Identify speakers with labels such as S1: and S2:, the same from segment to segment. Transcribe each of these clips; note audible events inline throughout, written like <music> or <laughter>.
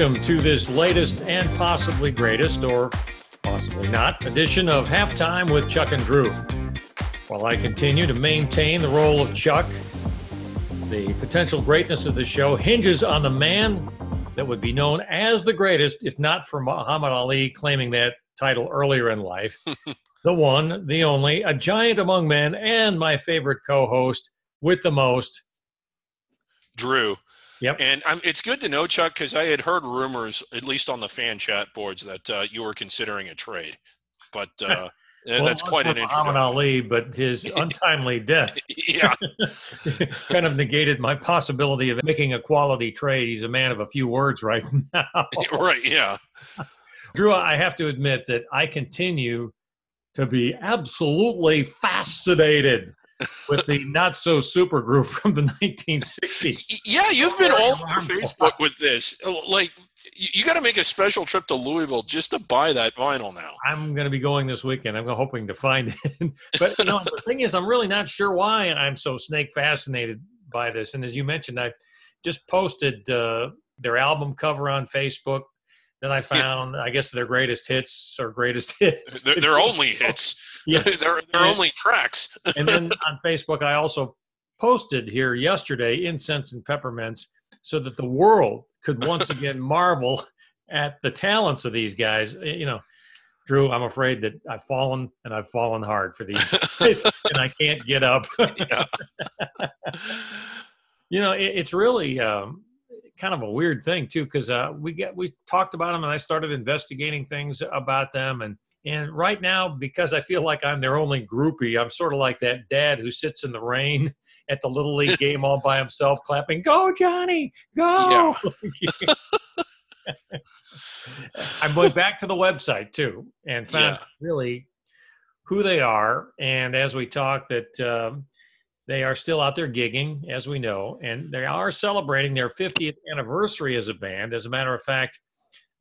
S1: Welcome to this latest and possibly greatest, or possibly not, edition of Halftime with Chuck and Drew. While I continue to maintain the role of Chuck, the potential greatness of the show hinges on the man that would be known as the greatest, if not for Muhammad Ali claiming that title earlier in life. <laughs> the one, the only, a giant among men, and my favorite co host with the most,
S2: Drew.
S1: Yep.
S2: And I'm, it's good to know, Chuck, because I had heard rumors, at least on the fan chat boards, that uh, you were considering a trade. But <laughs> uh, well, that's quite an interesting.
S1: Muhammad Ali, but his <laughs> untimely death, <laughs>
S2: yeah,
S1: kind of negated my possibility of making a quality trade. He's a man of a few words right now.
S2: right. Yeah.
S1: Drew, I have to admit that I continue to be absolutely fascinated with the not so super group from the 1960s.
S2: Yeah, you've been all over Facebook with this. Like, you got to make a special trip to Louisville just to buy that vinyl now.
S1: I'm going to be going this weekend. I'm hoping to find <laughs> it. but you know, the thing is, I'm really not sure why I'm so snake fascinated by this. And as you mentioned, I just posted uh, their album cover on Facebook then I <laughs> found, I guess, their greatest hits or greatest <laughs> hits.
S2: They're, they're only hits. Yeah, <laughs> they're, they're only tracks. <laughs>
S1: and then on Facebook, I also posted here yesterday incense and peppermints so that the world could once <laughs> again marvel at the talents of these guys. Eh, you know, Drew, I'm afraid that I've fallen and I've fallen hard for these guys, and I can't get up. you know, it, it's really um, kind of a weird thing too because uh, we get we talked about them and I started investigating things about them and and right now because I feel like I'm their only groupie I'm sort of like that dad who sits in the rain at the little league <laughs> game all by himself clapping go Johnny go yeah. <laughs> I'm going back to the website too and <laughs> found yeah. really who they are and as we talk, that um, they are still out there gigging, as we know, and they are celebrating their 50th anniversary as a band. As a matter of fact,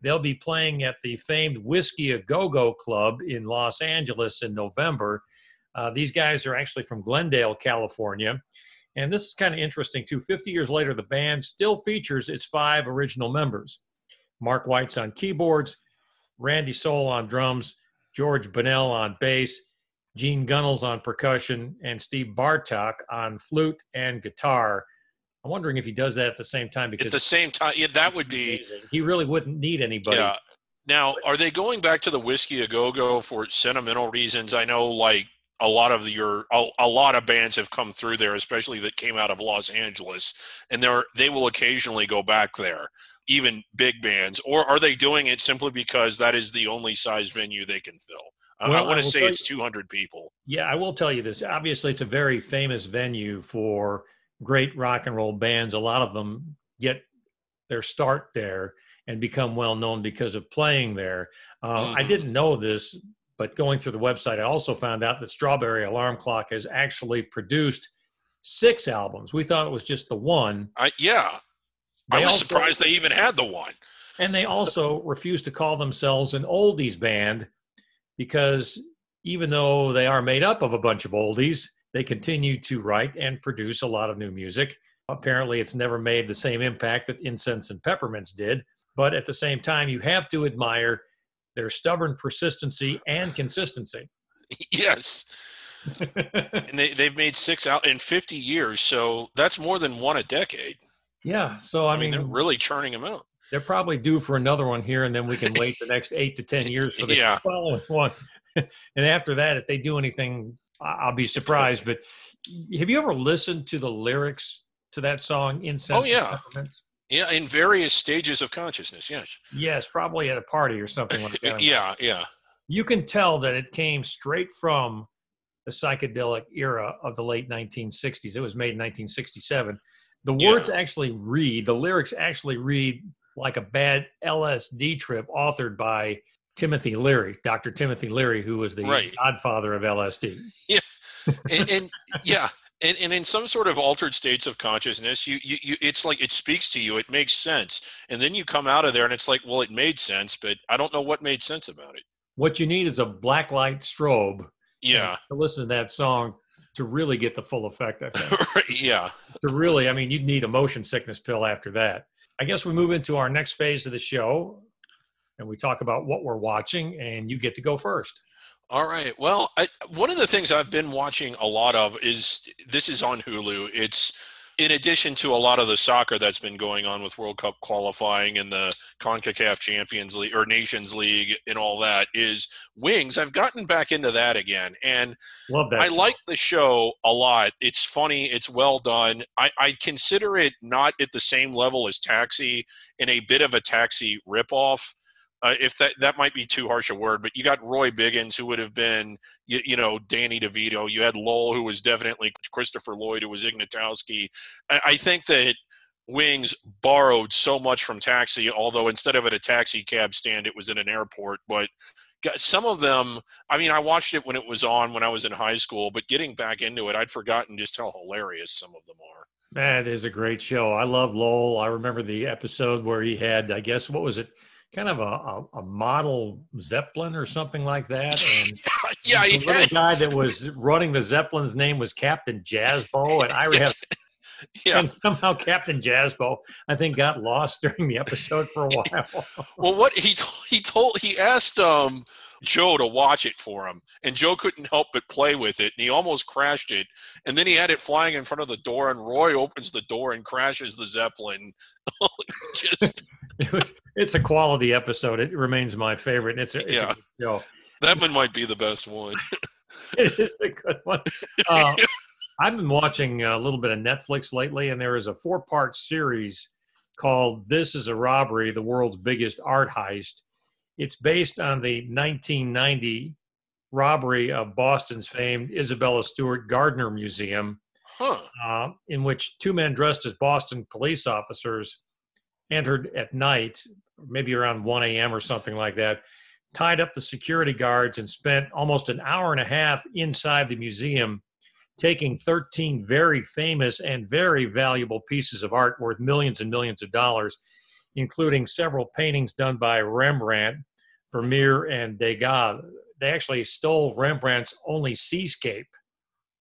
S1: they'll be playing at the famed Whiskey a Go Go Club in Los Angeles in November. Uh, these guys are actually from Glendale, California. And this is kind of interesting, too. 50 years later, the band still features its five original members Mark Weitz on keyboards, Randy Seol on drums, George Bunnell on bass, Gene Gunnels on percussion, and Steve Bartek on flute and guitar. I'm wondering if he does that at the same time because
S2: at the same time, yeah, that would be.
S1: He really wouldn't need anybody.
S2: Yeah. Now, are they going back to the whiskey a go go for sentimental reasons? I know, like a lot of your a, a, lot of bands have come through there, especially that came out of Los Angeles, and they're they will occasionally go back there, even big bands. Or are they doing it simply because that is the only size venue they can fill? Well, I want to say it's you, 200 people.
S1: Yeah, I will tell you this. Obviously, it's a very famous venue for great rock and roll bands. A lot of them get their start there and become well known because of playing there. Uh, mm. I didn't know this, but going through the website, I also found out that Strawberry Alarm Clock has actually produced six albums. We thought it was just the one.
S2: I, yeah. They I was also, surprised they even had the one.
S1: And they also <laughs> refused to call themselves an oldies band because even though they are made up of a bunch of oldies, they continue to write and produce a lot of new music. Apparently, it's never made the same impact that Incense and Peppermints did. But at the same time, you have to admire their stubborn persistency and consistency. <laughs>
S2: Yes. <laughs> and they, they've made six out in 50 years. So that's more than one a decade.
S1: Yeah. So, I, I mean,
S2: mean, they're really churning them out
S1: they're probably due for another one here, and then we can wait the next eight to ten years for the <laughs> yeah. following one. and after that, if they do anything, I'll be surprised. But have you ever listened to the lyrics to that song? Incense
S2: oh yeah, yeah, in various stages of consciousness. Yes.
S1: Yes, probably at a party or something like <laughs> that.
S2: yeah, yeah.
S1: You can tell that it came straight from the psychedelic era of the late 1960s. It was made in 1967. The words yeah. actually read, the lyrics actually read like a bad LSD trip authored by Timothy Leary, Dr. Timothy Leary, who was the right. godfather of LSD. <laughs>
S2: Yeah. And, and yeah. And, and in some sort of altered states of consciousness, you, you, you, it's like it speaks to you, it makes sense. And then you come out of there and it's like, well, it made sense, but I don't know what made sense about it.
S1: What you need is a black light strobe.
S2: Yeah.
S1: To listen to that song to really get the full effect, I <laughs> think.
S2: yeah.
S1: To really, I mean, you'd need a motion sickness pill after that. I guess we move into our next phase of the show and we talk about what we're watching, and you get to go first.
S2: All right. Well, I, one of the things I've been watching a lot of is this is on Hulu. It's in addition to a lot of the soccer that's been going on with World Cup qualifying and the CONCACAF Champions League or Nations League and all that is Wings. I've gotten back into that again. And
S1: Love that
S2: I
S1: show.
S2: like the show a lot. It's funny, it's well done. I, I consider it not at the same level as Taxi and a bit of a Taxi ripoff uh, if that that might be too harsh a word, but you got Roy Biggins, who would have been, you, you, know, Danny DeVito. You had Lowell, who was definitely Christopher Lloyd, who was Ignatowski. I, I think that Wings borrowed so much from Taxi, although instead of at a taxi cab stand, it was in an airport. But some of them, I mean, I watched it when it was on when I was in high school, but getting back into it, I'd forgotten just how hilarious some of them are.
S1: That is a great show. I love Lowell. I remember the episode where he had, I guess, what was it? Kind of a, a, a, model Zeppelin or something like that. And <laughs>
S2: yeah,
S1: the guy that was running the Zeppelin's name was Captain Jazzbo, and I have. <laughs> Yeah. And somehow Captain Jazzbo, I think, got lost <laughs> during the episode for a while.
S2: well, what he he told he asked um, Joe to watch it for him, and Joe couldn't help but play with it, and he almost crashed it. And then he had it flying in front of the door, and Roy opens the door and crashes the Zeppelin. Just <laughs>
S1: it was it's a quality episode. It remains my favorite. And it's a, it's
S2: yeah.
S1: a show.
S2: That one might be the best one. <laughs> <laughs>
S1: it is a good one. Uh, I've been watching a little bit of Netflix lately, and there is a four part series called This is a Robbery, the world's biggest art heist. It's based on the 1990 robbery of Boston's famed Isabella Stewart Gardner Museum,
S2: huh.
S1: uh, in which two men dressed as Boston police officers entered at night, maybe around 1 a.m. or something like that, tied up the security guards, and spent almost an hour and a half inside the museum taking 13 very famous and very valuable pieces of art worth millions and millions of dollars, including several paintings done by Rembrandt, Vermeer, and Degas. They actually stole Rembrandt's only seascape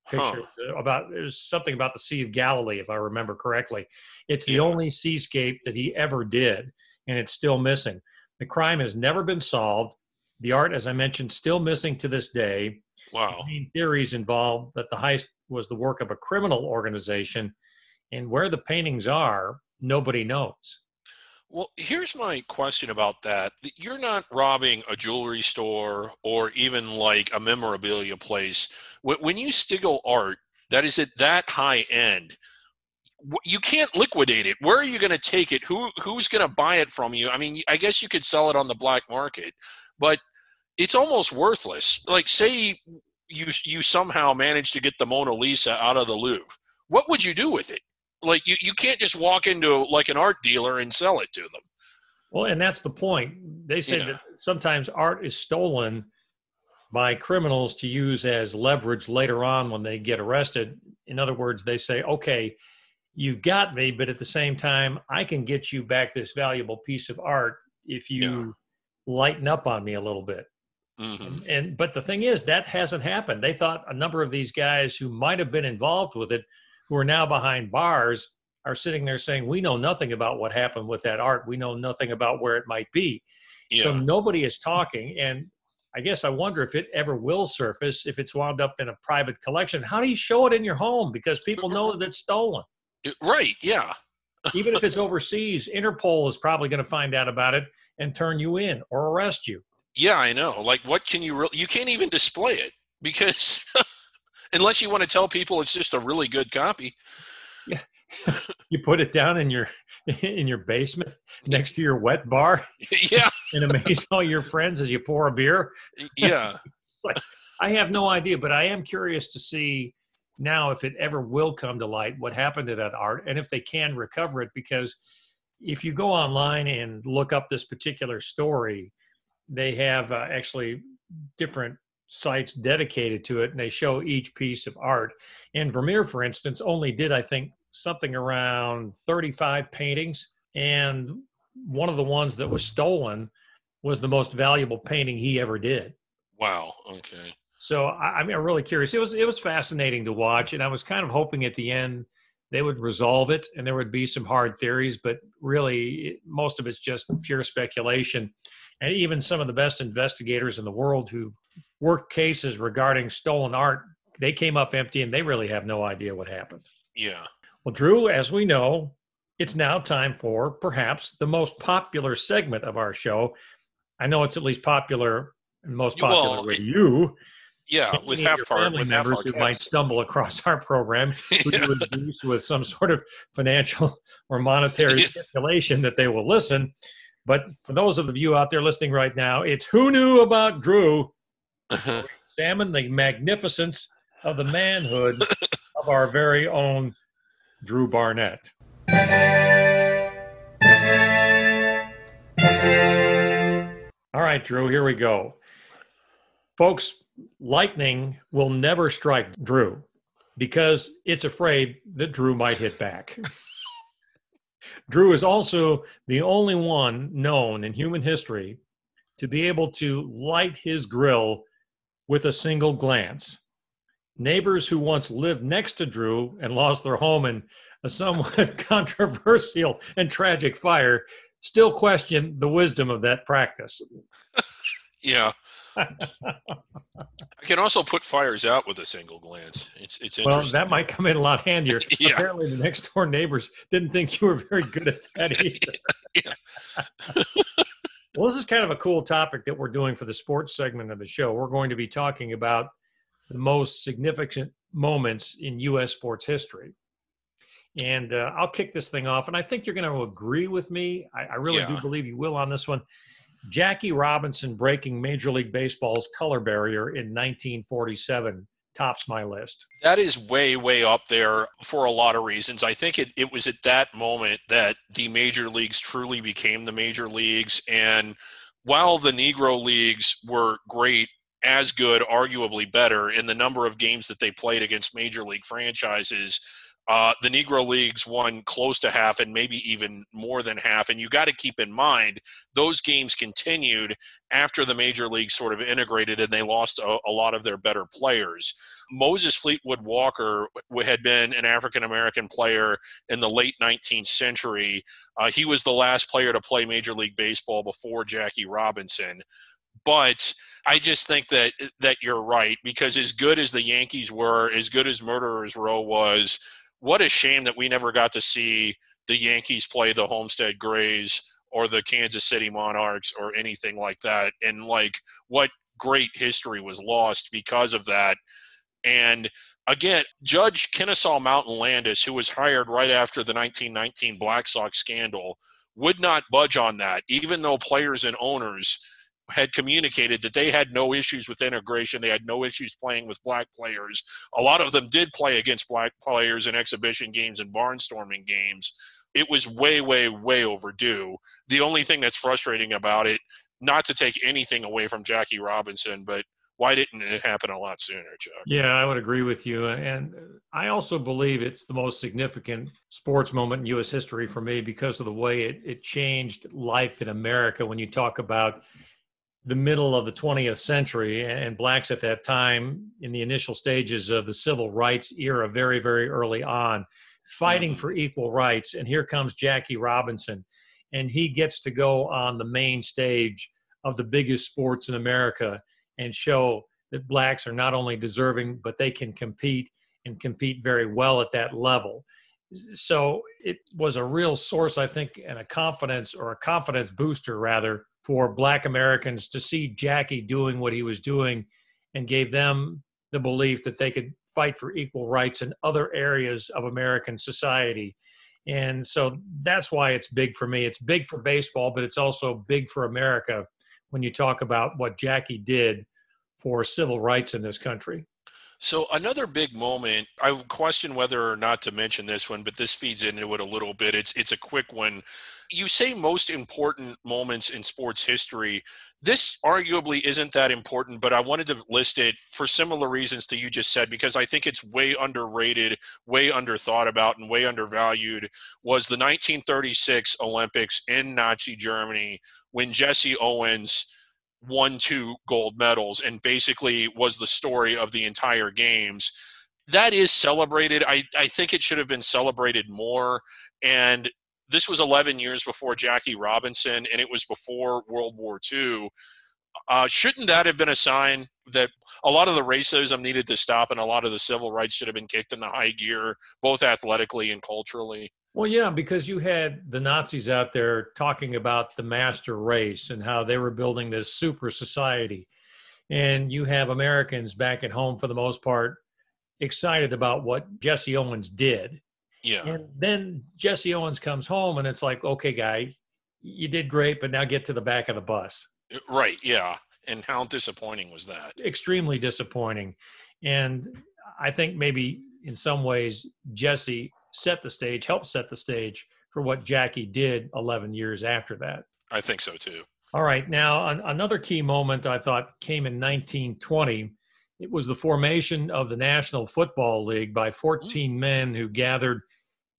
S1: picture huh. about there's something about the Sea of Galilee, if I remember correctly. It's the yeah. only seascape that he ever did, and it's still missing. The crime has never been solved. The art, as I mentioned, still missing to this day.
S2: Wow.
S1: The main theories involve that the heist was the work of a criminal organization, and where the paintings are, nobody knows.
S2: Well, here's my question about that. You're not robbing a jewelry store or even like a memorabilia place. When you steal art that is at that high end, you can't liquidate it. Where are you going to take it? Who who's going to buy it from you? I mean, I guess you could sell it on the black market, but it's almost worthless. Like say you you somehow manage to get the Mona Lisa out of the Louvre. What would you do with it? Like you, you can't just walk into like an art dealer and sell it to them
S1: well and that's the point they say yeah. that sometimes art is stolen by criminals to use as leverage later on when they get arrested in other words they say okay you've got me but at the same time i can get you back this valuable piece of art if you yeah. lighten up on me a little bit
S2: mm-hmm.
S1: and, and but the thing is that hasn't happened they thought a number of these guys who might have been involved with it who are now behind bars are sitting there saying, We know nothing about what happened with that art. We know nothing about where it might be. Yeah. So nobody is talking. And I guess I wonder if it ever will surface if it's wound up in a private collection. How do you show it in your home? Because people know that it's stolen.
S2: Right. Yeah.
S1: Even if <laughs> it's overseas, Interpol is probably going to find out about it and turn you in or arrest you.
S2: Yeah, I know. Like, what can you really? You can't even display it because <laughs> unless you want to tell people it's just a really good copy.
S1: Yeah. <laughs> you put it down in your in your basement next to your wet bar. <laughs>
S2: Yeah. <laughs>
S1: and amaze all your friends as you pour a beer.
S2: Yeah.
S1: like, I have no idea, but I am curious to see now if it ever will come to light what happened to that art and if they can recover it because if you go online and look up this particular story they have uh, actually different sites dedicated to it and they show each piece of art. And Vermeer, for instance, only did, I think, something around 35 paintings. And one of the ones that was stolen was the most valuable painting he ever did.
S2: Wow. Okay.
S1: So I, I mean, I'm really curious. It was it was fascinating to watch, and I was kind of hoping at the end they would resolve it and there would be some hard theories, but really most of it's just pure speculation. And even some of the best investigators in the world who've worked cases regarding stolen art, they came up empty and they really have no idea what happened.
S2: Yeah.
S1: Well, Drew, as we know, it's now time for perhaps the most popular segment of our show. I know it's at least popular and most popular well, with you.
S2: Yeah, with half our
S1: family
S2: with
S1: members who might stumble across <laughs> our program <laughs> who yeah. with some sort of financial <laughs> or monetary stipulation that they will listen. But for those of you out there listening right now, it's who knew about Drew. <laughs> Examine the magnificence of the manhood of our very own Drew Barnett. All right, Drew, here we go. Folks, lightning will never strike Drew because it's afraid that Drew might hit back. <laughs> Drew is also the only one known in human history to be able to light his grill with a single glance. Neighbors who once lived next to Drew and lost their home in a somewhat <laughs> controversial and tragic fire still question the wisdom of that practice. <laughs>
S2: yeah. I can also put fires out with a single glance. It's it's
S1: well, that might come in a lot handier. <laughs> yeah. Apparently, the next door neighbors didn't think you were very good at that either. Well, this is kind of a cool topic that we're doing for the sports segment of the show. We're going to be talking about the most significant moments in U.S. sports history. And uh, I'll kick this thing off, and I think you're going to agree with me. I, I really yeah. do believe you will on this one. Jackie Robinson breaking Major League Baseball's color barrier in 1947 tops my list.
S2: That is way, way up there for a lot of reasons. I think it, it was at that moment that the major leagues truly became the major leagues. And while the Negro leagues were great, as good, arguably better in the number of games that they played against major league franchises, uh, the Negro Leagues won close to half and maybe even more than half. And you got to keep in mind, those games continued after the Major leagues sort of integrated and they lost a, a lot of their better players. Moses Fleetwood Walker had been an African American player in the late 19th century. Uh, he was the last player to play Major League Baseball before Jackie Robinson. But I just think that that you're right because as good as the Yankees were, as good as Murderers Row was, what a shame that we never got to see the Yankees play the Homestead Grays or the Kansas City Monarchs or anything like that. And like what great history was lost because of that. And again, Judge Kennesaw Mountain Landis, who was hired right after the 1919 Black Sox scandal, would not budge on that, even though players and owners – had communicated that they had no issues with integration. They had no issues playing with black players. A lot of them did play against black players in exhibition games and barnstorming games. It was way, way, way overdue. The only thing that's frustrating about it, not to take anything away from Jackie Robinson, but why didn't it happen a lot sooner, Chuck?
S1: Yeah, I would agree with you. And I also believe it's the most significant sports moment in U.S. history for me because of the way it, it changed life in America when you talk about the middle of the 20th century, and blacks at that time in the initial stages of the civil rights era, very, very early on, fighting mm-hmm. for equal rights. And here comes Jackie Robinson, and he gets to go on the main stage of the biggest sports in America and show that blacks are not only deserving, but they can compete and compete very well at that level. So it was a real source, I think, and a confidence or a confidence booster, rather, for black Americans to see Jackie doing what he was doing and gave them the belief that they could fight for equal rights in other areas of American society. And so that's why it's big for me. It's big for baseball, but it's also big for America when you talk about what Jackie did for civil rights in this country.
S2: So another big moment, I would question whether or not to mention this one, but this feeds into it a little bit. It's it's a quick one. You say most important moments in sports history. This arguably isn't that important, but I wanted to list it for similar reasons to you just said because I think it's way underrated, way underthought about, and way undervalued. Was the 1936 Olympics in Nazi Germany when Jesse Owens won two gold medals and basically was the story of the entire games. that is celebrated. I, I think it should have been celebrated more. And this was 11 years before Jackie Robinson, and it was before World War II. Uh, shouldn't that have been a sign that a lot of the racism needed to stop and a lot of the civil rights should have been kicked in the high gear, both athletically and culturally?
S1: Well, yeah, because you had the Nazis out there talking about the master race and how they were building this super society. And you have Americans back at home, for the most part, excited about what Jesse Owens did.
S2: Yeah.
S1: And then Jesse Owens comes home and it's like, okay, guy, you did great, but now get to the back of the bus.
S2: Right. Yeah. And how disappointing was that?
S1: Extremely disappointing. And I think maybe in some ways, Jesse set the stage, helped set the stage for what Jackie did 11 years after that.
S2: I think so too.
S1: All right. Now, an- another key moment I thought came in 1920 it was the formation of the National Football League by 14 mm. men who gathered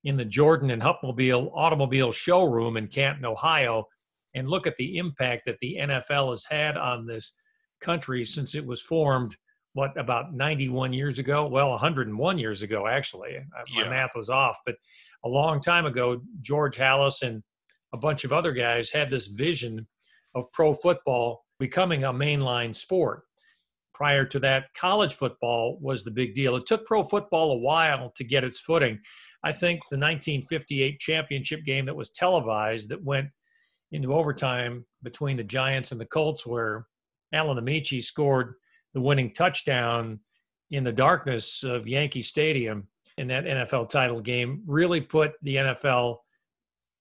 S1: in the Jordan and Hupmobile automobile showroom in Canton, Ohio, and look at the impact that the NFL has had on this country since it was formed. What about 91 years ago? Well, 101 years ago, actually. Uh, yeah. My math was off, but a long time ago, George Halas and a bunch of other guys had this vision of pro football becoming a mainline sport prior to that, college football was the big deal. It took pro football a while to get its footing. I think the 1958 championship game that was televised that went into overtime between the Giants and the Colts, where Alan Ameche scored the winning touchdown in the darkness of Yankee Stadium in that NFL title game, really put the NFL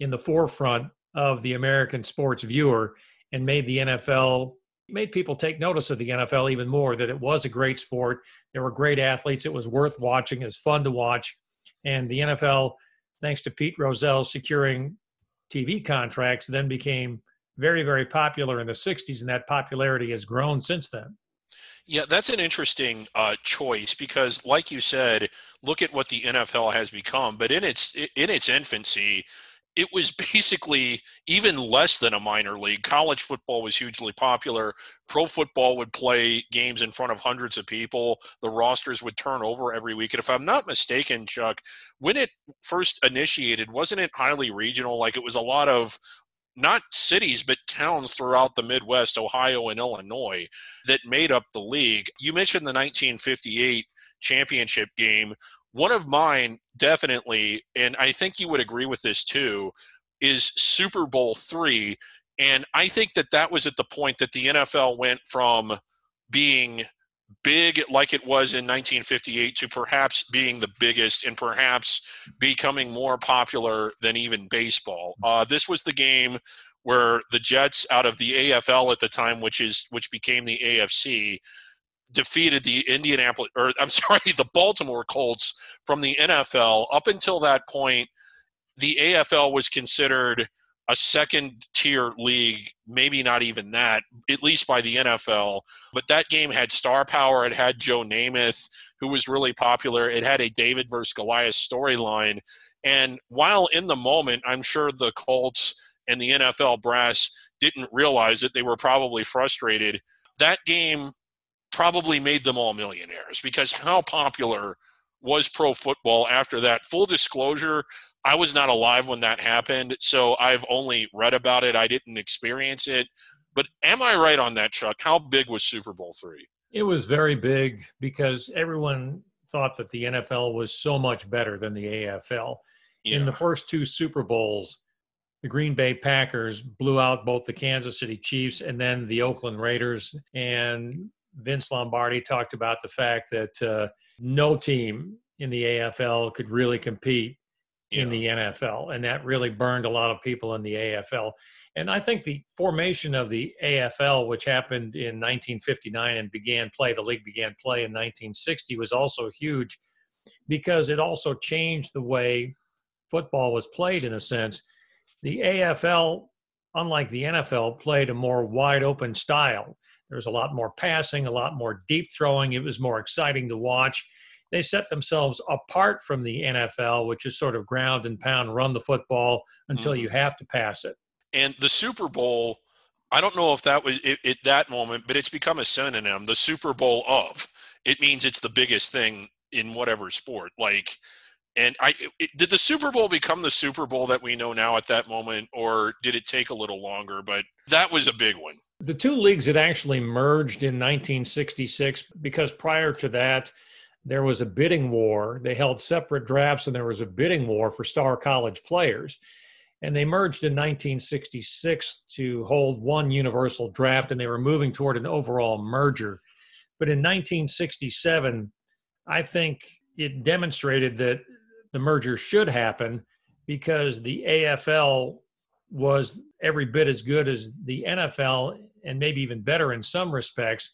S1: in the forefront of the American sports viewer and made the NFL made people take notice of the NFL even more that it was a great sport. There were great athletes. It was worth watching. It was fun to watch. And the NFL, thanks to Pete Rozelle securing TV contracts, then became very, very popular in the 60s, and that popularity has grown since then.
S2: Yeah, that's an interesting uh, choice because, like you said, look at what the NFL has become. But in its in its infancy, it was <laughs> basically even less than a minor league. College football was hugely popular. Pro football would play games in front of hundreds of people. The rosters would turn over every week. And if I'm not mistaken, Chuck, when it first initiated, wasn't it highly regional? Like it was a lot of not cities, but towns throughout the Midwest, Ohio and Illinois, that made up the league. You mentioned the 1958 championship game one of mine, definitely, and I think you would agree with this too, is Super Bowl three. And I think that that was at the point that the NFL went from being big like it was in 1958 to perhaps being the biggest and perhaps becoming more popular than even baseball. Uh, this was the game where the Jets out of the AFL at the time, which is which became the AFC, defeated the Indianapolis, or I'm <laughs> sorry, the Baltimore Colts from the NFL. Up until that point, the AFL was considered a second tier league, maybe not even that, at least by the NFL. But that game had star power. It had Joe Namath, who was really popular. It had a David versus Goliath storyline. And while in the moment, I'm sure the Colts and the NFL brass didn't realize that they were probably frustrated. That game probably made them all millionaires because how popular was pro football after that? Full disclosure, I was not alive when that happened, so I've only read about it. I didn't experience it. But am I right on that, Chuck? How big was Super Bowl three?
S1: It was very big because everyone thought that the NFL was so much better than the AFL. Yeah. In the first two Super Bowls, the Green Bay Packers blew out both the Kansas City Chiefs and then the Oakland Raiders. And Vince Lombardi talked about the fact that uh, no team in the AFL could really compete yeah. in the NFL, and that really burned a lot of people in the AFL. And I think the formation of the AFL, which happened in 1959 and began play, the league began play in 1960, was also huge because it also changed the way football was played in a sense. The AFL, unlike the NFL, played a more wide open style. There was a lot more passing, a lot more deep throwing. It was more exciting to watch. They set themselves apart from the NFL, which is sort of ground and pound, run the football until mm-hmm. you have to pass it.
S2: And the Super Bowl, I don't know if that was at that moment, but it's become a synonym. The Super Bowl of it means it's the biggest thing in whatever sport. Like, and I it, did the Super Bowl become the Super Bowl that we know now at that moment, or did it take a little longer? But that was a big one.
S1: The two leagues had actually merged in 1966 because prior to that, there was a bidding war. They held separate drafts, and there was a bidding war for star college players. And they merged in 1966 to hold one universal draft, and they were moving toward an overall merger. But in 1967, I think it demonstrated that the merger should happen because the AFL was every bit as good as the NFL and maybe even better in some respects.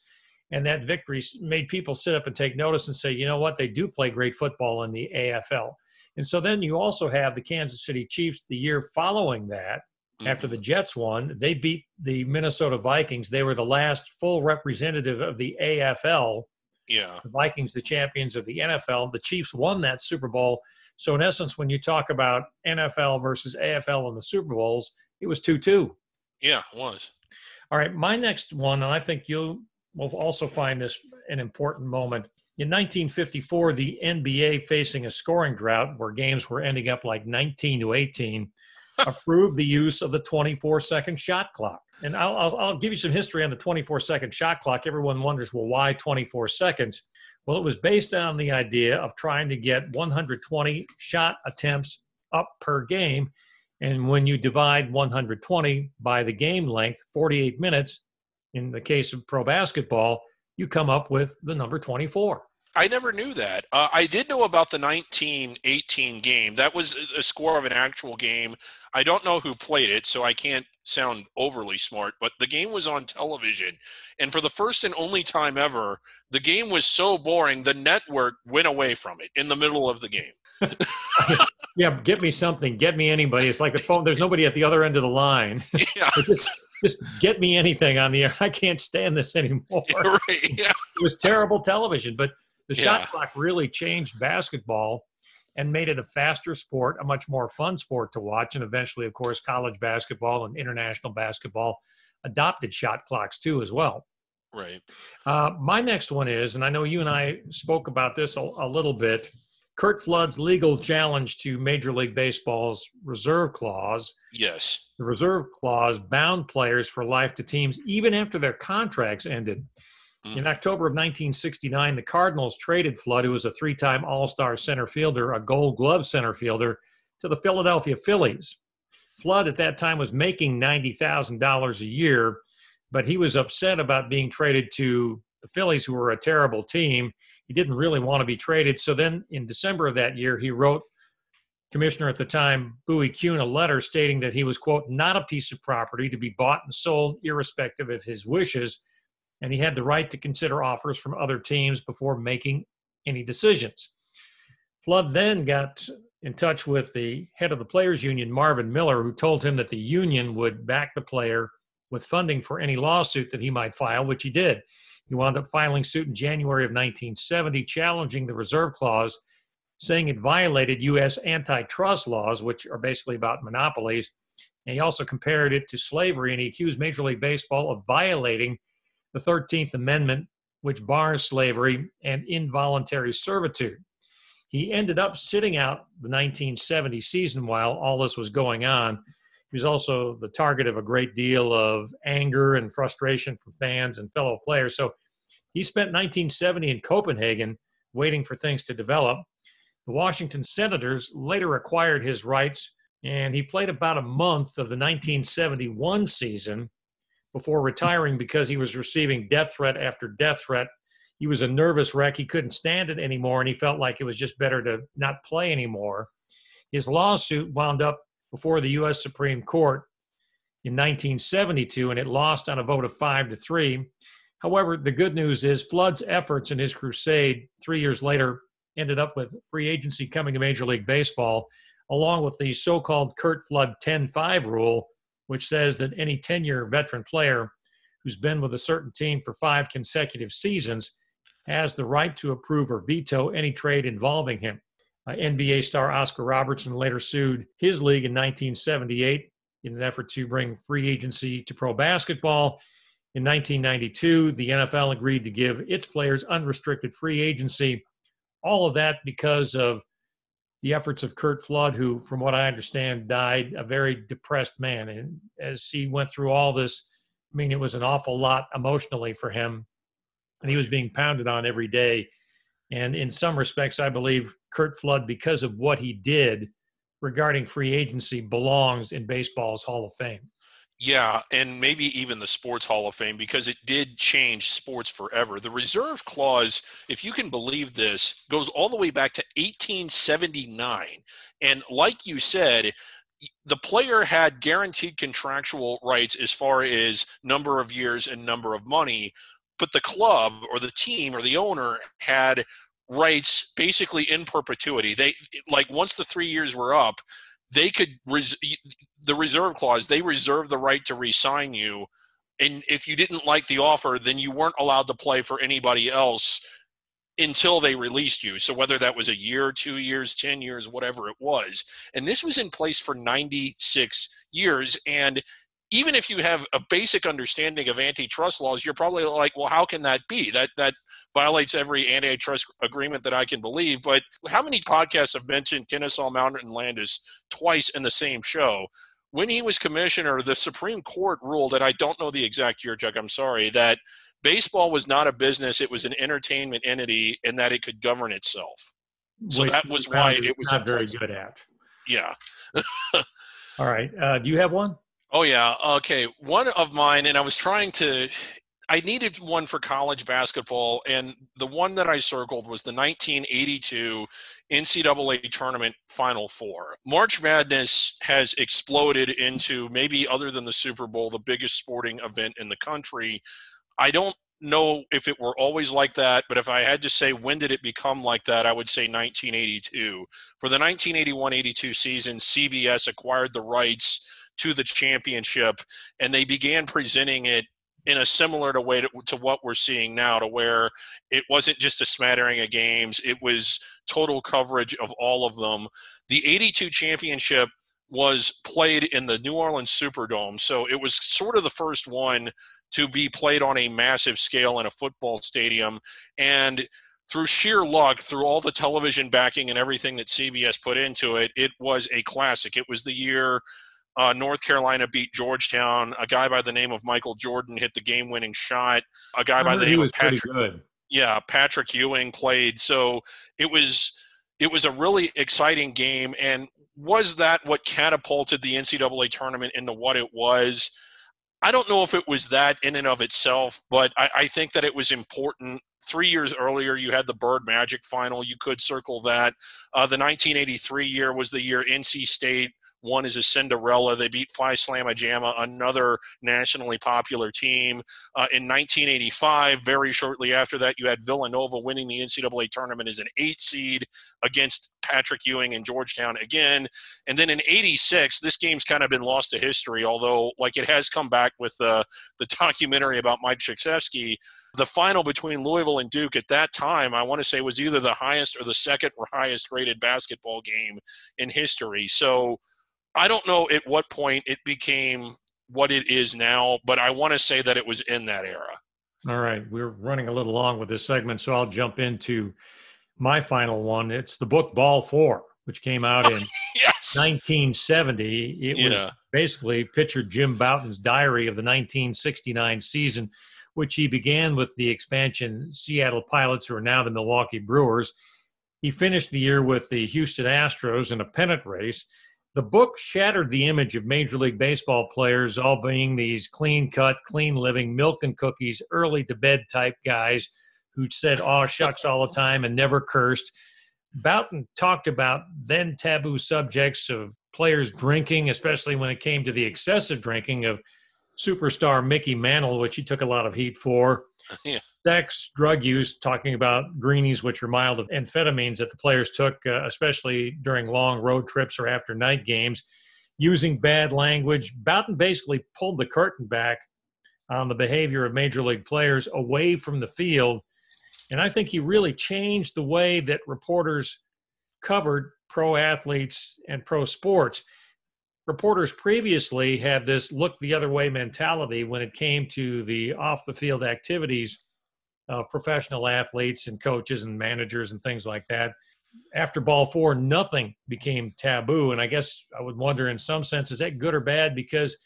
S1: And that victory made people sit up and take notice and say, you know what, they do play great football in the AFL. And so then you also have the Kansas City Chiefs the year following that. Mm-hmm. After the Jets won, they beat the Minnesota Vikings. They were the last full representative of the AFL.
S2: Yeah.
S1: The Vikings, the champions of the NFL. The Chiefs won that Super Bowl. So, in essence, when you talk about NFL versus AFL in the Super Bowls, it was 2 2.
S2: Yeah, it was.
S1: All right. My next one, and I think you will also find this an important moment. In 1954, the NBA, facing a scoring drought where games were ending up like 19 to 18, <laughs> approved the use of the 24 second shot clock. And I'll, I'll, I'll, give you some history on the 24 second shot clock. Everyone wonders, well, why 24 seconds? Well, it was based on the idea of trying to get 120 shot attempts up per game. And when you divide 120 by the game length, 48 minutes, in the case of pro basketball, you come up with the number 24.
S2: I never knew that. Uh, I did know about the 1918 game. That was a score of an actual game. I don't know who played it, so I can't sound overly smart, but the game was on television. And for the first and only time ever, the game was so boring, the network went away from it in the middle of the game. <laughs>
S1: yeah, get me something. Get me anybody. It's like the phone. There's nobody at the other end of the line. <laughs> Yeah just get me anything on the air. <laughs> I can't stand this anymore. <laughs> Right, yeah. It was terrible television, but the yeah. shot clock really changed basketball and made it a faster sport, a much more fun sport to watch. And eventually, of course, college basketball and international basketball adopted shot clocks too, as well.
S2: Right.
S1: Uh, my next one is, and I know you and I spoke about this a, a little bit Curt Flood's legal challenge to Major League Baseball's reserve clause.
S2: Yes.
S1: The reserve clause bound players for life to teams even after their contracts ended. Mm. In October of 1969, the Cardinals traded Flood, who was a three time All Star center fielder, a gold glove center fielder, to the Philadelphia Phillies. Flood at that time was making $90,000 a year, but he was upset about being traded to the Phillies, who were a terrible team he didn't really want to be traded. So then in December of that year, he wrote commissioner at the time, Bowie Kuhn, a letter stating that he was, quote, not a piece of property to be bought and sold irrespective of his wishes. And he had the right to consider offers from other teams before making any decisions. Flood then got in touch with the head of the players union, Marvin Miller, who told him that the union would back the player with funding for any lawsuit that he might file, which he did. He wound up filing suit in January of 1970, challenging the reserve clause, saying it violated U.S. antitrust laws, which are basically about monopolies. And he also compared it to slavery, and he accused Major League Baseball of violating the 13th Amendment, which bars slavery and involuntary servitude. He ended up sitting out the 1970 season while all this was going on. He was also the target of a great deal of anger and frustration from fans and fellow players. So he spent 1970 in Copenhagen waiting for things to develop. The Washington Senators later acquired his rights, and he played about a month of the 1971 season before retiring because he was receiving death threat after death threat. He was a nervous wreck. He couldn't stand it anymore, and he felt like it was just better to not play anymore. His lawsuit wound up before the U.S. Supreme Court in 1972, and it lost on a vote of five to three. However, the good news is Flood's efforts in his crusade three years later ended up with free agency coming to Major League Baseball, along with the so called Curt Flood 10 5 rule, which says that any 10 year veteran player who's been with a certain team for five consecutive seasons has the right to approve or veto any trade involving him. Uh, NBA star Oscar Robertson later sued his league in 1978 in an effort to bring free agency to pro basketball. In 1992, the NFL agreed to give its players unrestricted free agency all of that because of the efforts of Curt Flood, who, from what I understand, died a very depressed man. And as he went through all this, I mean, it was an awful lot emotionally for him. And he was being pounded on every day. And in some respects, I believe Curt Flood, because of what he did regarding free agency, belongs in baseball's Hall of Fame.
S2: Yeah, and maybe even the Sports Hall of Fame because it did change sports forever. The reserve clause, if you can believe this, goes all the way back to 1879. And like you said, the player had guaranteed contractual rights as far as number of years and number of money, but the club or the team or the owner had rights basically in perpetuity. They like once the 3 years were up, they could res- the reserve clause they reserve the right to re-sign you. And if you didn't like the offer then you weren't allowed to play for anybody else until they released you. So whether that was a year two years ten years whatever it was. And this was in place for 96 years. And even if you have a basic understanding of antitrust laws, you're probably like, well, how can that be? That that violates every antitrust agreement that I can believe. But how many podcasts have mentioned Kennesaw Mountain Landis twice in the same show? When he was commissioner, the Supreme Court ruled, that I don't know the exact year, Chuck, I'm sorry, that baseball was not a business, it was an entertainment entity, and that it could govern itself. So Which that was why it was
S1: not very good at.
S2: Yeah. <laughs>
S1: All right. Uh, do you have one?
S2: Oh yeah. Okay. One of mine, and I was trying to. I needed one for college basketball, and the one that I circled was the 1982 NCAA tournament Final Four. March Madness has exploded into maybe, other than the Super Bowl, the biggest sporting event in the country. I don't know if it were always like that, but if I had to say when did it become like that, I would say 1982. For the 1981 82 season, CBS acquired the rights to the championship, and they began presenting it in a similar to way to, to, what we're seeing now, to where it wasn't just a smattering of games; it was total coverage of all of them. The '82 championship was played in the New Orleans Superdome, so it was sort of the first one to be played on a massive scale in a football stadium, and through sheer luck, through all the television backing and everything that CBS put into it, it was a classic. It was the year uh, North Carolina beat Georgetown. A guy by the name of Michael Jordan hit the game-winning shot. A guy by the name of Patrick. Yeah, Patrick Ewing played. So it was it was a really exciting game. And was that what catapulted the NCAA tournament into what it was? I don't know if it was that in and of itself, but I, I think that it was important three years earlier you had the bird magic final you could circle that uh, the 1983 year was the year nc state one is a Cinderella. They beat Phi Slamma Jamma, another nationally popular team. Uh, in 1985, very shortly after that, you had Villanova winning the NCAA tournament as an eight seed against Patrick Ewing and Georgetown again. And then in 86, this game's kind of been lost to history, although like it has come back with uh, the documentary about Mike Krzyzewski. The final between Louisville and Duke at that time, I want to say, was either the highest or the second highest rated basketball game in history. So I don't know at what point it became what it is now, but I want to say that it was in that era.
S1: All right. We're running a little long with this segment, so I'll jump into my final one. It's the book Ball Four, which came out in <laughs>
S2: yes.
S1: 1970. It yeah. was basically pitcher Jim Bouton's diary of the 1969 season, which he began with the expansion Seattle Pilots, who are now the Milwaukee Brewers. He finished the year with the Houston Astros in a pennant race the book shattered the image of Major League Baseball players all being these clean cut, clean living, milk and cookies, early to bed type guys who said, oh, shucks all the time and never cursed. Bouton talked about then taboo subjects of players drinking, especially when it came to the excessive drinking of superstar Mickey Mantle, which he took a lot of heat for. <laughs> Yeah. Sex, drug use, talking about greenies, which are mild of amphetamines that the players took, uh, especially during long road trips or after night games, using bad language. Bouton basically pulled the curtain back on the behavior of major league players away from the field. And I think he really changed the way that reporters covered pro athletes and pro sports reporters previously had this look the other way mentality when it came to the off the field activities of professional athletes and coaches and managers and things like that. After ball four, nothing became taboo. And I guess I would wonder, in some sense, is that good or bad? Because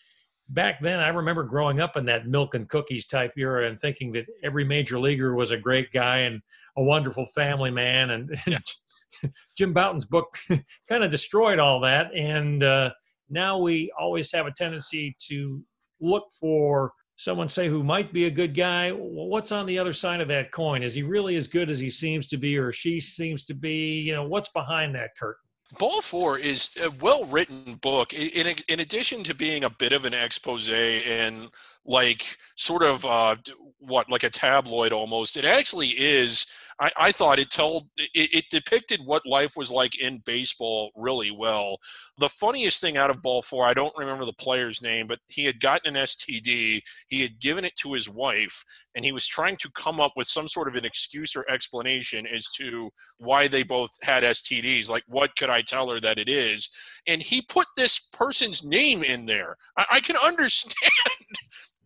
S1: back then, I remember growing up in that milk and cookies type era and thinking that every major leaguer was a great guy and a wonderful family man. And, and <laughs> Jim Bouton's book <laughs> kind of destroyed all that. And uh, now we always have a tendency to look for someone say who might be a good guy. What's on the other side of that coin? Is he really as good as he seems to be or she seems to be? You know what's behind that curtain?
S2: Ball Four is a well written book. In, in addition to being a bit of an expose and like sort of uh, what, like a tabloid almost, it actually is I, I thought it told it, it, depicted what life was like in baseball really well. The funniest thing out of Ball Four, I don't remember the player's name, but he had gotten an STD. He had given it to his wife, and he was trying to come up with some sort of an excuse or explanation as to why they both had STDs. Like, what could I tell her that it is? And he put this person's name in there. I, I can <laughs> understand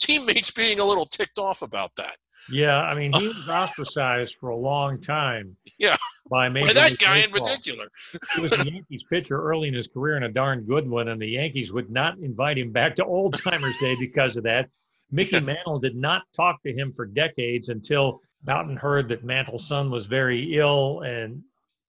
S2: teammates being a little ticked off about that.
S1: Yeah, I mean, he was <laughs> ostracized for a long time.
S2: Yeah,
S1: by
S2: by that guy Baseball. in particular.
S1: he was a Yankees pitcher early in his career and a darn good one, and the Yankees would not invite him back to Old Timers Day because of that. Mickey Mantle did not talk to him for decades until Bouton heard that Mantle's son was very ill, and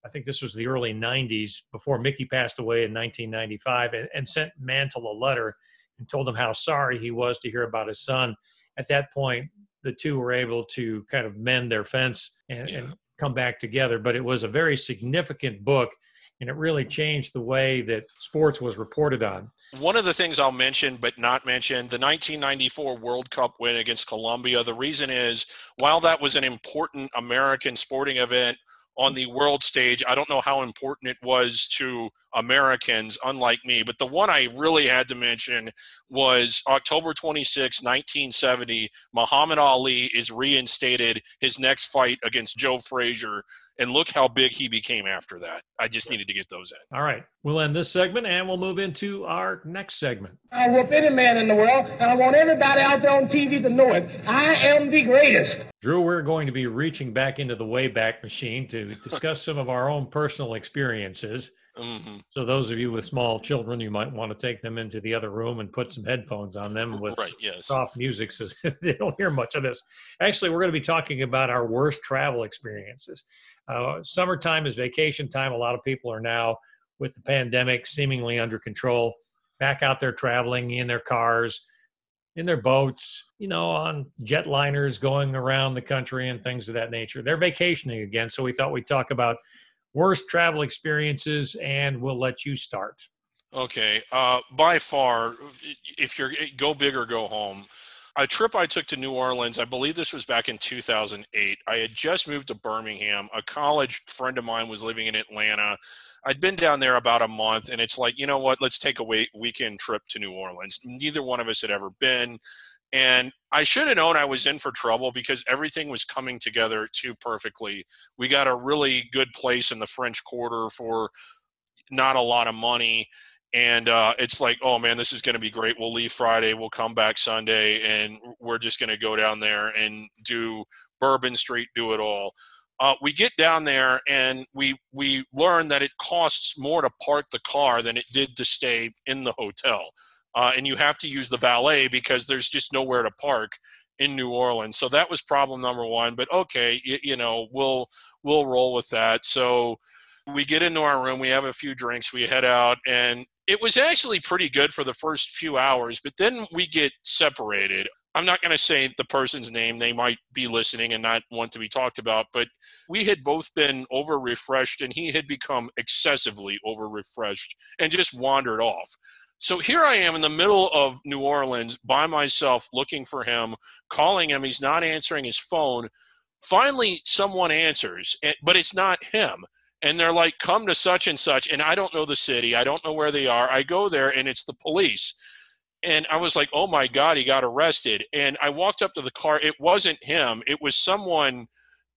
S1: I think this was the early '90s before Mickey passed away in 1995, and, and sent Mantle a letter and told him how sorry he was to hear about his son. At that point, the two were able to kind of mend their fence and, yeah. and come back together. But it was a very significant book and it really changed the way that sports was reported on.
S2: One of the things I'll mention, but not mention, the 1994 World Cup win against Colombia. The reason is, while that was an important American sporting event, on the world stage. I don't know how important it was to Americans, unlike me, but the one I really had to mention was October 26, 1970. Muhammad Ali is reinstated his next fight against Joe Frazier and look how big he became after that. I just needed to get those in.
S1: All right. We'll end this segment and we'll move into our next segment.
S3: I whoop any man in the world, and I want everybody out there on TV to know it. I am the greatest.
S1: Drew, we're going to be reaching back into the Wayback Machine to discuss some of our own personal experiences. Mm-hmm. So those of you with small children, you might want to take them into the other room and put some headphones on them with right, yes. soft music so <laughs> they don't hear much of this. Actually, we're going to be talking about our worst travel experiences. Uh, summertime is vacation time. A lot of people are now, with the pandemic seemingly under control, back out there traveling in their cars, in their boats, you know, on jetliners going around the country and things of that nature. They're vacationing again. So we thought we'd talk about worst travel experiences, and we'll let you start.
S2: Okay. Uh, by far, if you're go big or go home, a trip I took to New Orleans, I believe this was back in 2008. I had just moved to Birmingham. A college friend of mine was living in Atlanta. I'd been down there about a month, and it's like, you know what? Let's take a weekend trip to New Orleans. Neither one of us had ever been. And I should have known I was in for trouble because everything was coming together too perfectly. We got a really good place in the French Quarter for not a lot of money. And uh, it's like, oh man, this is going to be great. We'll leave Friday, we'll come back Sunday, and we're just going to go down there and do Bourbon Street, do it all. Uh, we get down there and we we learn that it costs more to park the car than it did to stay in the hotel uh, and you have to use the valet because there's just nowhere to park in New Orleans. So that was problem number one. But okay, you, you know, we'll we'll roll with that. So we get into our room, we have a few drinks, we head out, and it was actually pretty good for the first few hours. But then we get separated. I'm not going to say the person's name. They might be listening and not want to be talked about, but we had both been over refreshed and he had become excessively over refreshed and just wandered off. So here I am in the middle of New Orleans by myself looking for him, calling him. He's not answering his phone. Finally, someone answers, eh, but it's not him. And they're like, come to such and such. And I don't know the city. I don't know where they are. I go there and it's the police. And I was like, oh my God, he got arrested. And I walked up to the car. It wasn't him, it was someone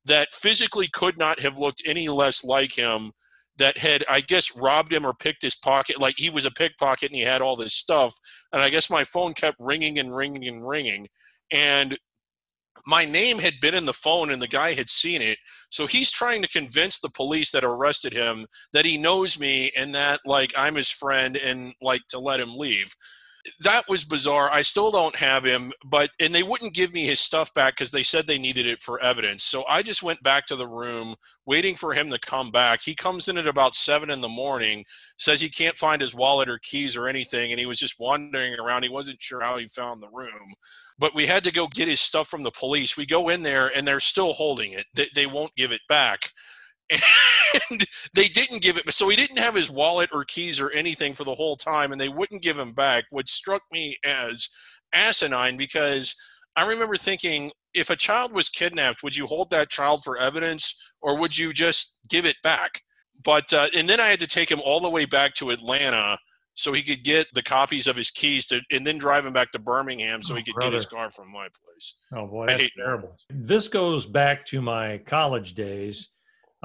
S2: that physically could not have looked any less like him that had I guess robbed him or picked his pocket like he was a pickpocket and he had all this stuff and I guess my phone kept ringing and ringing and ringing and my name had been in the phone and the guy had seen it. So he's trying to convince the police that arrested him that he knows me and that like I'm his friend and like to let him leave that was bizarre. I still don't have him, but and they wouldn't give me his stuff back because they said they needed it for evidence. So I just went back to the room waiting for him to come back. He comes in at about seven in the morning, says he can't find his wallet or keys or anything, and he was just wandering around. He wasn't sure how he found the room, but we had to go get his stuff from the police. We go in there and they're still holding it. They, they won't give it back <laughs> and they didn't give it so he didn't have his wallet or keys or anything for the whole time and they wouldn't give him back which struck me as asinine because i remember thinking if a child was kidnapped would you hold that child for evidence or would you just give it back but uh, and then i had to take him all the way back to atlanta so he could get the copies of his keys to, and then drive him back to Birmingham so oh, he could brother. get his car from my place.
S1: Oh boy, that's terrible. This goes back to my college days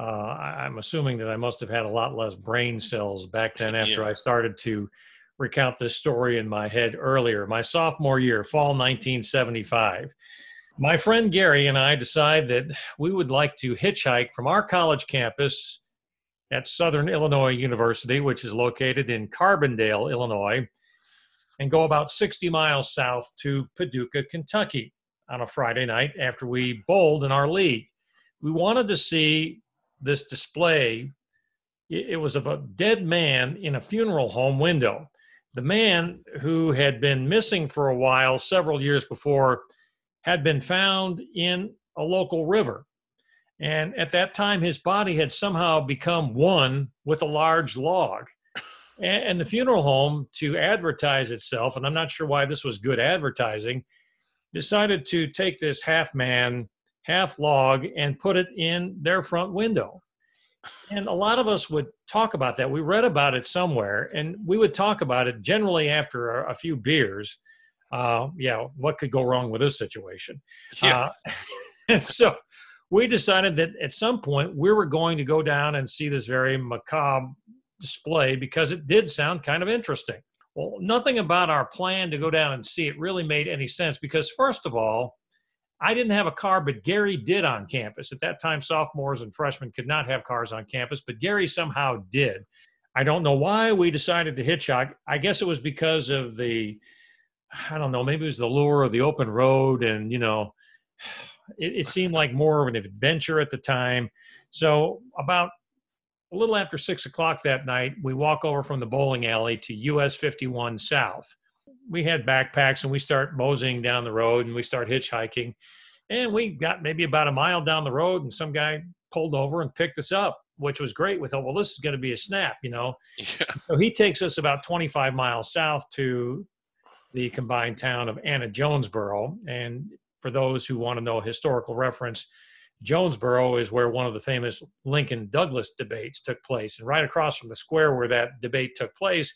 S1: uh, I, am assuming that I must have had a lot less brain cells back then <laughs> after yeah. I started to recount this story in my head earlier. My sophomore year, fall 1975. My friend Gary and I decide that we would like to hitchhike from our college campus at Southern Illinois University, which is located in Carbondale, Illinois, and go about 60 miles south to Paducah, Kentucky on a Friday night after we bowled in our league. We wanted to see this display. It was of a dead man in a funeral home window. The man who had been missing for a while, several years before, had been found in a local river. And at that time, his body had somehow become one with a large log. <laughs> And the funeral home, to advertise itself, and I'm not sure why this was good advertising, decided to take this half man half log and put it in their front window. And a lot of us would talk about that. We read about it somewhere, and we would talk about it generally after a, a few beers. Uh, yeah, what could go wrong with this situation? Yeah. Uh, <laughs> and so we decided that at some point we were going to go down and see this very macabre display because it did sound kind of interesting. Well, nothing about our plan to go down and see it really made any sense because, first of all, I didn't have a car, but Gary did on campus. At that time, sophomores and freshmen could not have cars on campus, but Gary somehow did. I don't know why we decided to hitchhike. I guess it was because of the, I don't know, maybe it was the lure of the open road. And, you know, it, it seemed like more of an adventure at the time. So, about a little after six o'clock that night, we walk over from the bowling alley to US 51 South we had backpacks and we start moseying down the road and we start hitchhiking. And we got maybe about a mile down the road and some guy pulled over and picked us up, which was great. We thought, well, this is going to be a snap, you know? Yeah. So he takes us about 25 miles south to the combined town of Anna Jonesboro. And for those who want to know historical reference, Jonesboro is where one of the famous Lincoln Douglas debates took place. And right across from the square where that debate took place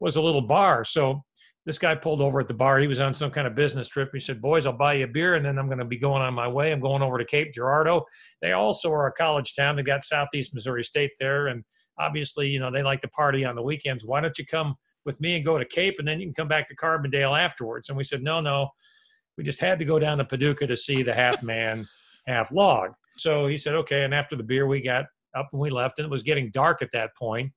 S1: was a little bar. So this guy pulled over at the bar. He was on some kind of business trip. He said, Boys, I'll buy you a beer and then I'm going to be going on my way. I'm going over to Cape Girardeau. They also are a college town. They've got Southeast Missouri State there. And obviously, you know, they like to party on the weekends. Why don't you come with me and go to Cape and then you can come back to Carbondale afterwards? And we said, No, no. We just had to go down to Paducah to see the half man, <laughs> half log. So he said, Okay. And after the beer, we got up and we left. And it was getting dark at that point.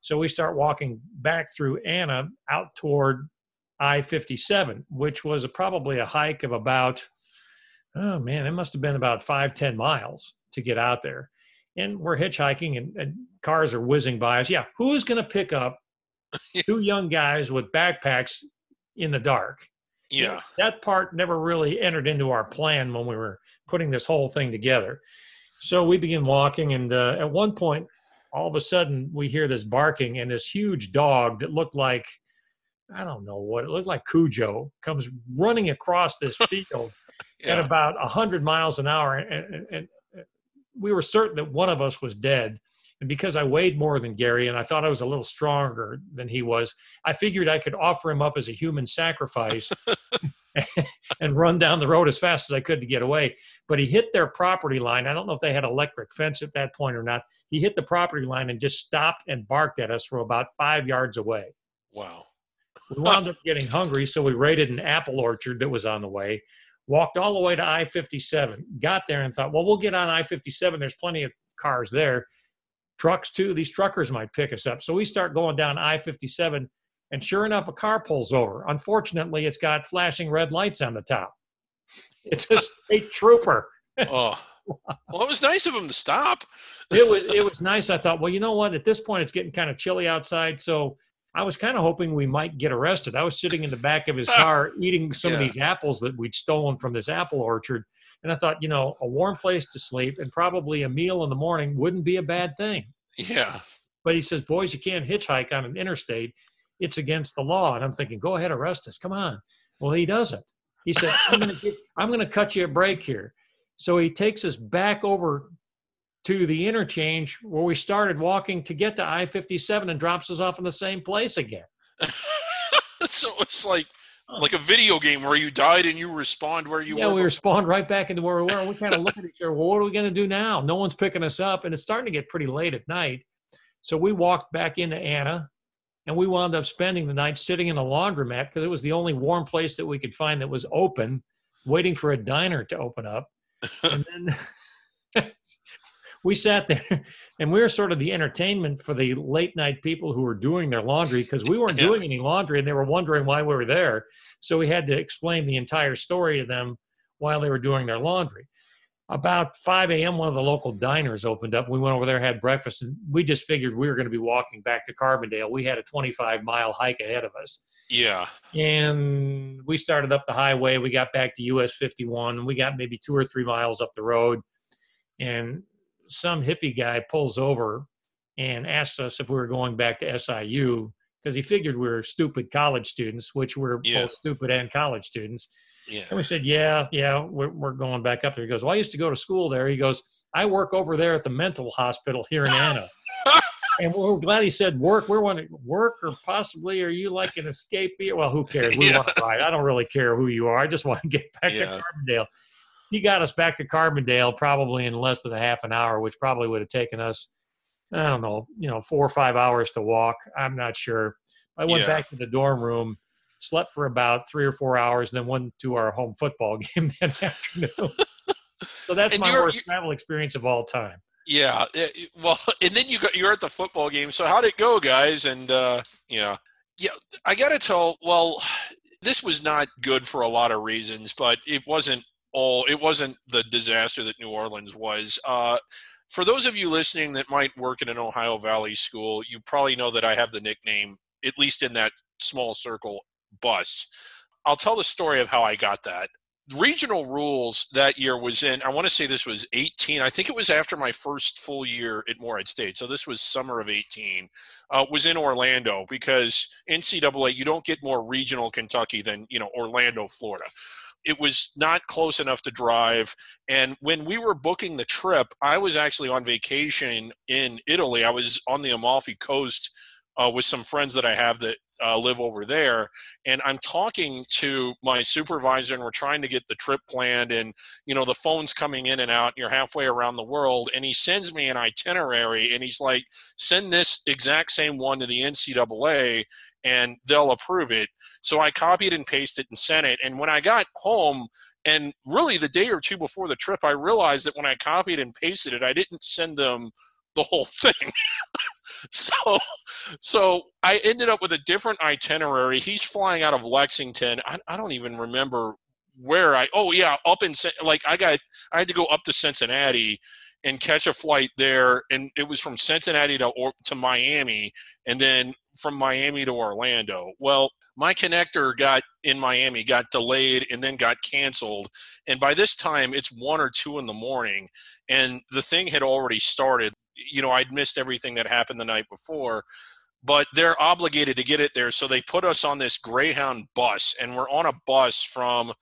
S1: So we start walking back through Anna out toward I 57, which was a, probably a hike of about, oh man, it must have been about five ten miles to get out there. And we're hitchhiking and, and cars are whizzing by us. Yeah, who's going to pick up <laughs> two young guys with backpacks in the dark?
S2: Yeah.
S1: That part never really entered into our plan when we were putting this whole thing together. So we begin walking, and uh, at one point, all of a sudden, we hear this barking, and this huge dog that looked like I don't know what it looked like Cujo comes running across this <laughs> field yeah. at about 100 miles an hour. And, and, and, we were certain that one of us was dead. And because I weighed more than Gary and I thought I was a little stronger than he was, I figured I could offer him up as a human sacrifice <laughs> <laughs> and run down the road as fast as I could to get away. But he hit their property line. I don't know if they had electric fence at that point or not. He hit the property line and just stopped and barked at us from about five yards away.
S2: Wow.
S1: We wound up getting hungry, so we raided an apple orchard that was on the way. walked all the way to I 57, got there and thought, well, we'll get on I 57. There's plenty of cars there. Trucks too. These truckers might pick us up. So we start going down I 57, and sure enough, a car pulls over. Unfortunately, it's got flashing red lights on the top. It's a state trooper. <laughs>
S2: oh. Well, it was nice of him to stop.
S1: it was it was nice. I thought, well, you know what? At this point, it's getting kind of chilly outside, so I was kind of hoping we might get arrested. I was sitting in the back of his <laughs> car eating some yeah. of these apples that we'd stolen from this apple orchard. And I thought, you know, a warm place to sleep and probably a meal in the morning wouldn't be a bad thing.
S2: Yeah.
S1: But he says, boys, you can't hitchhike on an interstate. It's against the law. And I'm thinking, go ahead, arrest us. Come on. Well, he doesn't. He said, I'm going to I'm going to cut you a break here. So he takes us back over to the interchange where we started walking to get to I 57 and drops us off in the same place again. <laughs>
S2: so it's like like a video game where you died and you respawn where you
S1: yeah,
S2: were.
S1: we respawned right back into where we were. We kind of look at each other. Well, what are we going to do now? No one's picking us up, and it's starting to get pretty late at night. So we walked back into Anna, and we wound up spending the night sitting in a laundromat because it was the only warm place that we could find that was open, waiting for a diner to open up. And then <laughs> we sat there <laughs> and we were sort of the entertainment for the late night people who were doing their laundry because we weren't <laughs> yeah. doing any laundry and they were wondering why we were there. So we had to explain the entire story to them while they were doing their laundry. About 5 a.m., one of the local diners opened up. We went over there, had breakfast, and we just figured we were going to be walking back to Carbondale. We had a 25 mile hike ahead of us.
S2: Yeah.
S1: And we started up the highway. We got back to US 51, and we got maybe two or three miles up the road. And some hippie guy pulls over and asks us if we were going back to SIU because he figured we were stupid college students, which we're yeah. both stupid and college students.
S2: Yeah.
S1: And we said, yeah, yeah, we're, we're going back up there. He goes, well, I used to go to school there. He goes, I work over there at the mental hospital here in Anna. <laughs> and we're glad he said work. We're wanting work or possibly are you like an escapee? Well, who cares? We <laughs> yeah. want to ride. I don't really care who you are. I just want to get back yeah. to Carbondale he got us back to Carbondale probably in less than a half an hour, which probably would have taken us, I don't know, you know, four or five hours to walk. I'm not sure. I went yeah. back to the dorm room, slept for about three or four hours, and then went to our home football <laughs> game that afternoon. so that's and my worst travel experience of all time.
S2: Yeah, well, <laughs> and then you got you're at the football game. So how'd it go, guys? And uh, yeah, yeah, I got to tell. Well, <sighs> this was not good for a lot of reasons, but it wasn't it wasn't the disaster that New Orleans was. Uh, for those of you listening that might work in an Ohio Valley school, you probably know that I have the nickname, at least in that small circle, bus. I'll tell the story of how I got that. Regional rules that year was in, I want to say this was 18. I think it was after my first full year at Morehead State. So this was summer of 18. Uh, was in Orlando because in NCAA, you don't get more regional Kentucky than, you know, Orlando, Florida it was not close enough to drive. And when we were booking the trip, I was actually on vacation in Italy. I was on the Amalfi Coast uh, with some friends that I have that uh, live over there. And i'm talking to my supervisor and we're trying to get the trip planned. And you know the phone's coming in and out and you're halfway around the world. And he sends me an itinerary and he's like send this exact same one to the ncaa and they'll approve it. So i copied and pasted and sent it. And when i got home and really the day or two before the trip i realized that when i copied and pasted it i didn't send them the whole <laughs> thing <laughs> so so I ended up with a different itinerary. He's flying out of Lexington. I, I don't even remember where I. Oh yeah, up in like I got I had to go up to Cincinnati and catch a flight there, and it was from Cincinnati to or, to Miami, and then from Miami to Orlando. Well, my connector got in Miami, got delayed, and then got canceled. And by this time, it's one or two in the morning, and the thing had already started you know, I'd missed everything that happened the night before, but they're obligated to get it there. So they put us on this Greyhound bus, and we're on a bus from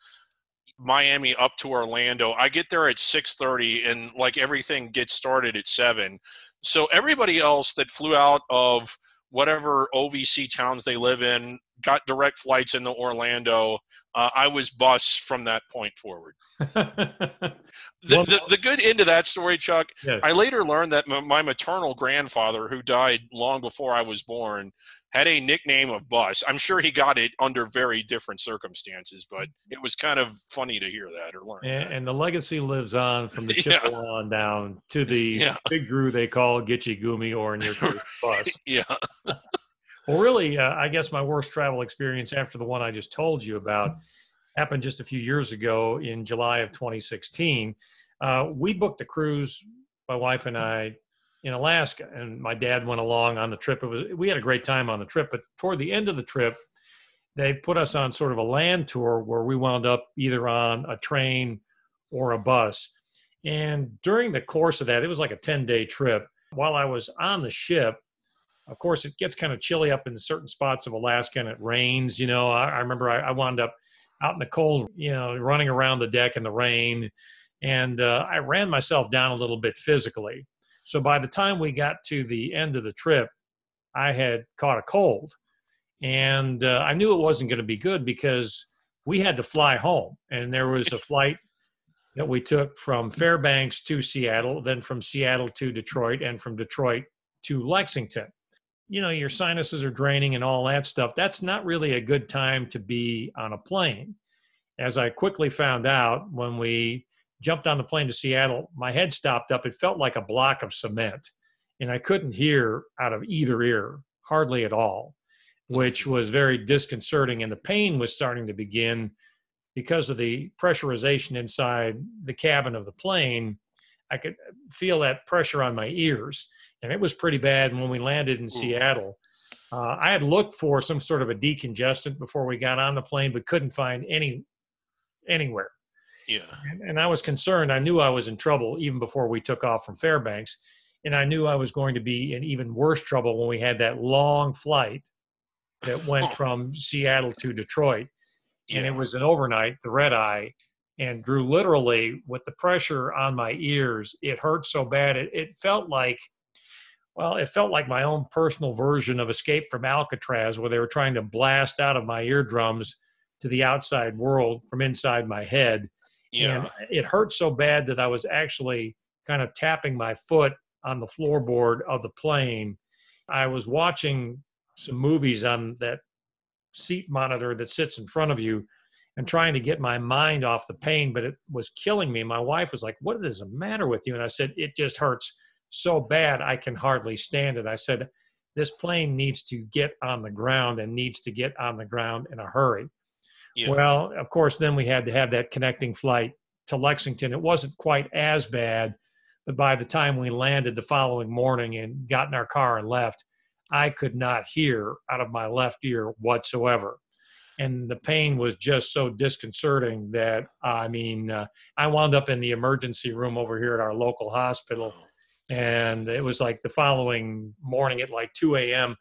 S2: Miami up to Orlando. I get there at 6:30, and like everything gets started at seven. So everybody else that flew out of whatever OVC towns they live in, got direct flights into Orlando. Uh, I was bus from that point forward. <laughs> the, the, the, good end of that story, Chuck, yes. I later learned that my maternal grandfather, who died long before I was born, had a nickname of Bus. I'm sure he got it under very different circumstances, but it was kind of funny to hear that or learn.
S1: And, and the legacy lives on from the Chippewa <laughs> yeah. on down to the <laughs> yeah. big Drew they call Gitche Gumee or in your case Bus.
S2: yeah.
S1: Well, really, uh, I guess my worst travel experience after the one I just told you about happened just a few years ago in July of 2016. Uh, we booked a cruise, my wife and I, in Alaska, and my dad went along on the trip. It was we had a great time on the trip, but toward the end of the trip, they put us on sort of a land tour where we wound up either on a train or a bus. And during the course of that, it was like a 10 day trip. While I was on the ship, of course, it gets kind of chilly up in certain spots of Alaska and it rains. You know, I, I remember I, I, wound up out in the cold, you know, running around the deck in the rain. And uh, I ran myself down a little bit physically. So by the time we got to the end of the trip, I had caught a cold. And uh, I knew it wasn't going to be good because we had to fly home. And there was a flight that we took from Fairbanks to Seattle, then from Seattle to Detroit, and from Detroit to Lexington. You know, your sinuses are draining and all that stuff. That's not really a good time to be on a plane. As I quickly found out when we jumped on the plane to Seattle, my head stopped up. It felt like a block of cement, and I couldn't hear out of either ear, hardly at all, which mm. was very disconcerting. And the pain was starting to begin because of the pressurization inside the cabin of the plane. I could feel that pressure on my ears, and it was pretty bad when we landed in Seattle. Uh, I had looked for some sort of a decongestant before we got on the plane, but couldn't find any anywhere.
S2: Yeah.
S1: And, and, I was concerned. I knew I was in trouble even before we took off from Fairbanks. And I knew I was going to be in even worse trouble when we had that long flight that <laughs> went from Seattle to Detroit. Yeah. And it was an overnight, the red eye. And Drew, literally, with the pressure on my ears, it hurt so bad. It, it felt like, well, it felt like my own personal version of Escape from Alcatraz, where they were trying to blast out of my eardrums to the outside world from inside my head yeah. And it hurt so bad that I was actually kind of tapping my foot on the floorboard of the plane. I was watching some movies on that seat monitor that sits in front of you and trying to get my mind off the pain, but it was killing me. My wife was like, What is the matter with you? And I said, It just hurts so bad I can hardly stand it. I said, This plane needs to get on the ground and needs to get on the ground in a hurry. Yeah. Well, of course, then we had to have that connecting flight to Lexington. It wasn't quite as bad, but by the time we landed the following morning and got in our car and left, I could not hear out of my left ear whatsoever. And the pain was just so disconcerting that, I mean, uh, I wound up in the emergency room over here at our local hospital. And it was like the following morning at like 2 a.m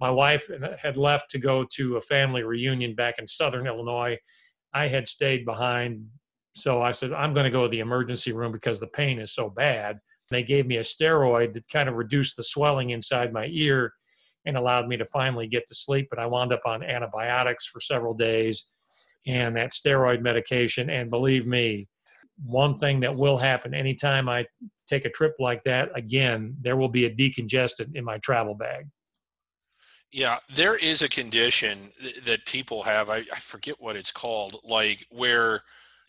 S1: my wife uh, had left to go to a family reunion back in southern Illinois. I had stayed behind. So I said, I'm going to go to the emergency room because the pain is so bad. They gave me a steroid that kind of reduced the swelling inside my ear and allowed me to finally get to sleep. But I wound up on antibiotics for several days and that steroid medication. And believe me, one thing that will happen anytime I take a trip like that, again, there will be a decongestant in my travel bag.
S2: Yeah, there is a condition that people have. I, I, forget what it's called, like where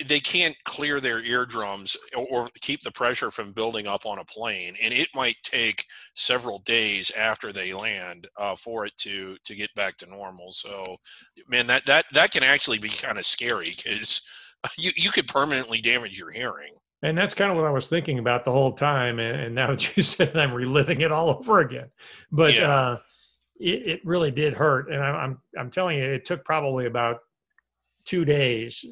S2: they can't clear their eardrums or, or, keep the pressure from building up on a plane, and it might take several days after they land uh, for it to to get back to normal. So, man, that that that can actually be kind of scary because <laughs> you you could permanently damage your hearing.
S1: And that's kind of what I was thinking about the whole time. And, and now <laughs> that you said, it, I'm reliving it all over again. But yeah. uh, it, it really did hurt. And I, I'm I'm telling you, it took probably about two days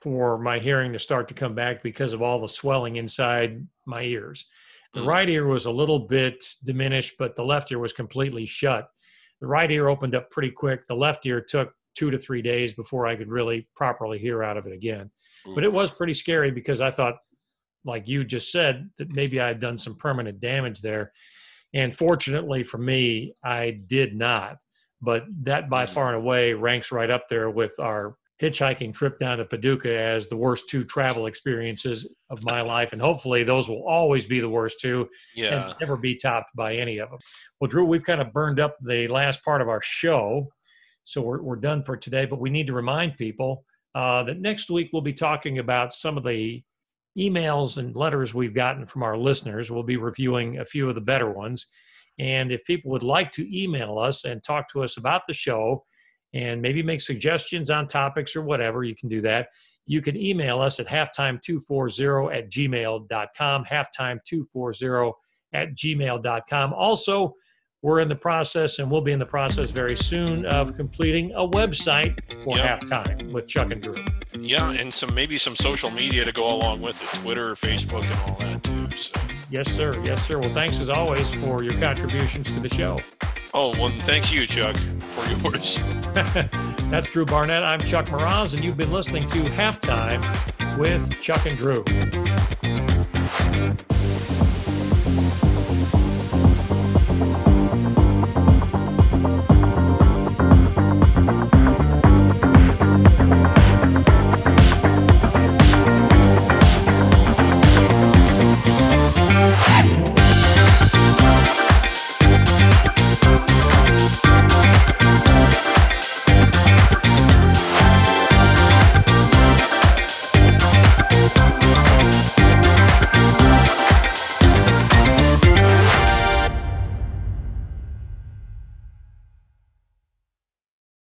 S1: for my hearing to start to come back because of all the swelling inside my ears. The mm. right ear was a little bit diminished, but the left ear was completely shut. The right ear opened up pretty quick. The left ear took two to three days before I could really properly hear out of it again. But it was pretty scary because I thought, like you just said, that maybe I had done some permanent damage there. And fortunately for me, I did not. but that by far and away ranks right up there with our hitchhiking trip down to Paducah as the worst two travel experiences of my life. And hopefully those will always be the worst two
S2: yeah.
S1: and never be topped by any of them. Well, Drew, we've kind of burned up the last part of our show. So we're, we're done for today, but we need to remind people uh, that next week we'll be talking about some of the emails and letters we've gotten from our listeners. We'll be reviewing a few of the better ones. And if people would like to email us and talk to us about the show, and maybe make suggestions on topics or whatever, you can do that. You can email us at halftime240 at gmail.com, halftime240 at gmail.com. Also, we're in the process and we'll be in the process very soon of completing a website for yep. halftime with Chuck and Drew.
S2: Yeah, and some maybe some social media to go along with it, Twitter, Facebook, and all that too. So.
S1: Yes, sir. Yes, sir. Well, thanks as always for your contributions to the show.
S2: Oh, well, thanks you, Chuck, for yours. <laughs>
S1: That's Drew Barnett. I'm Chuck Mraz, and you've been listening to Halftime with Chuck and Drew.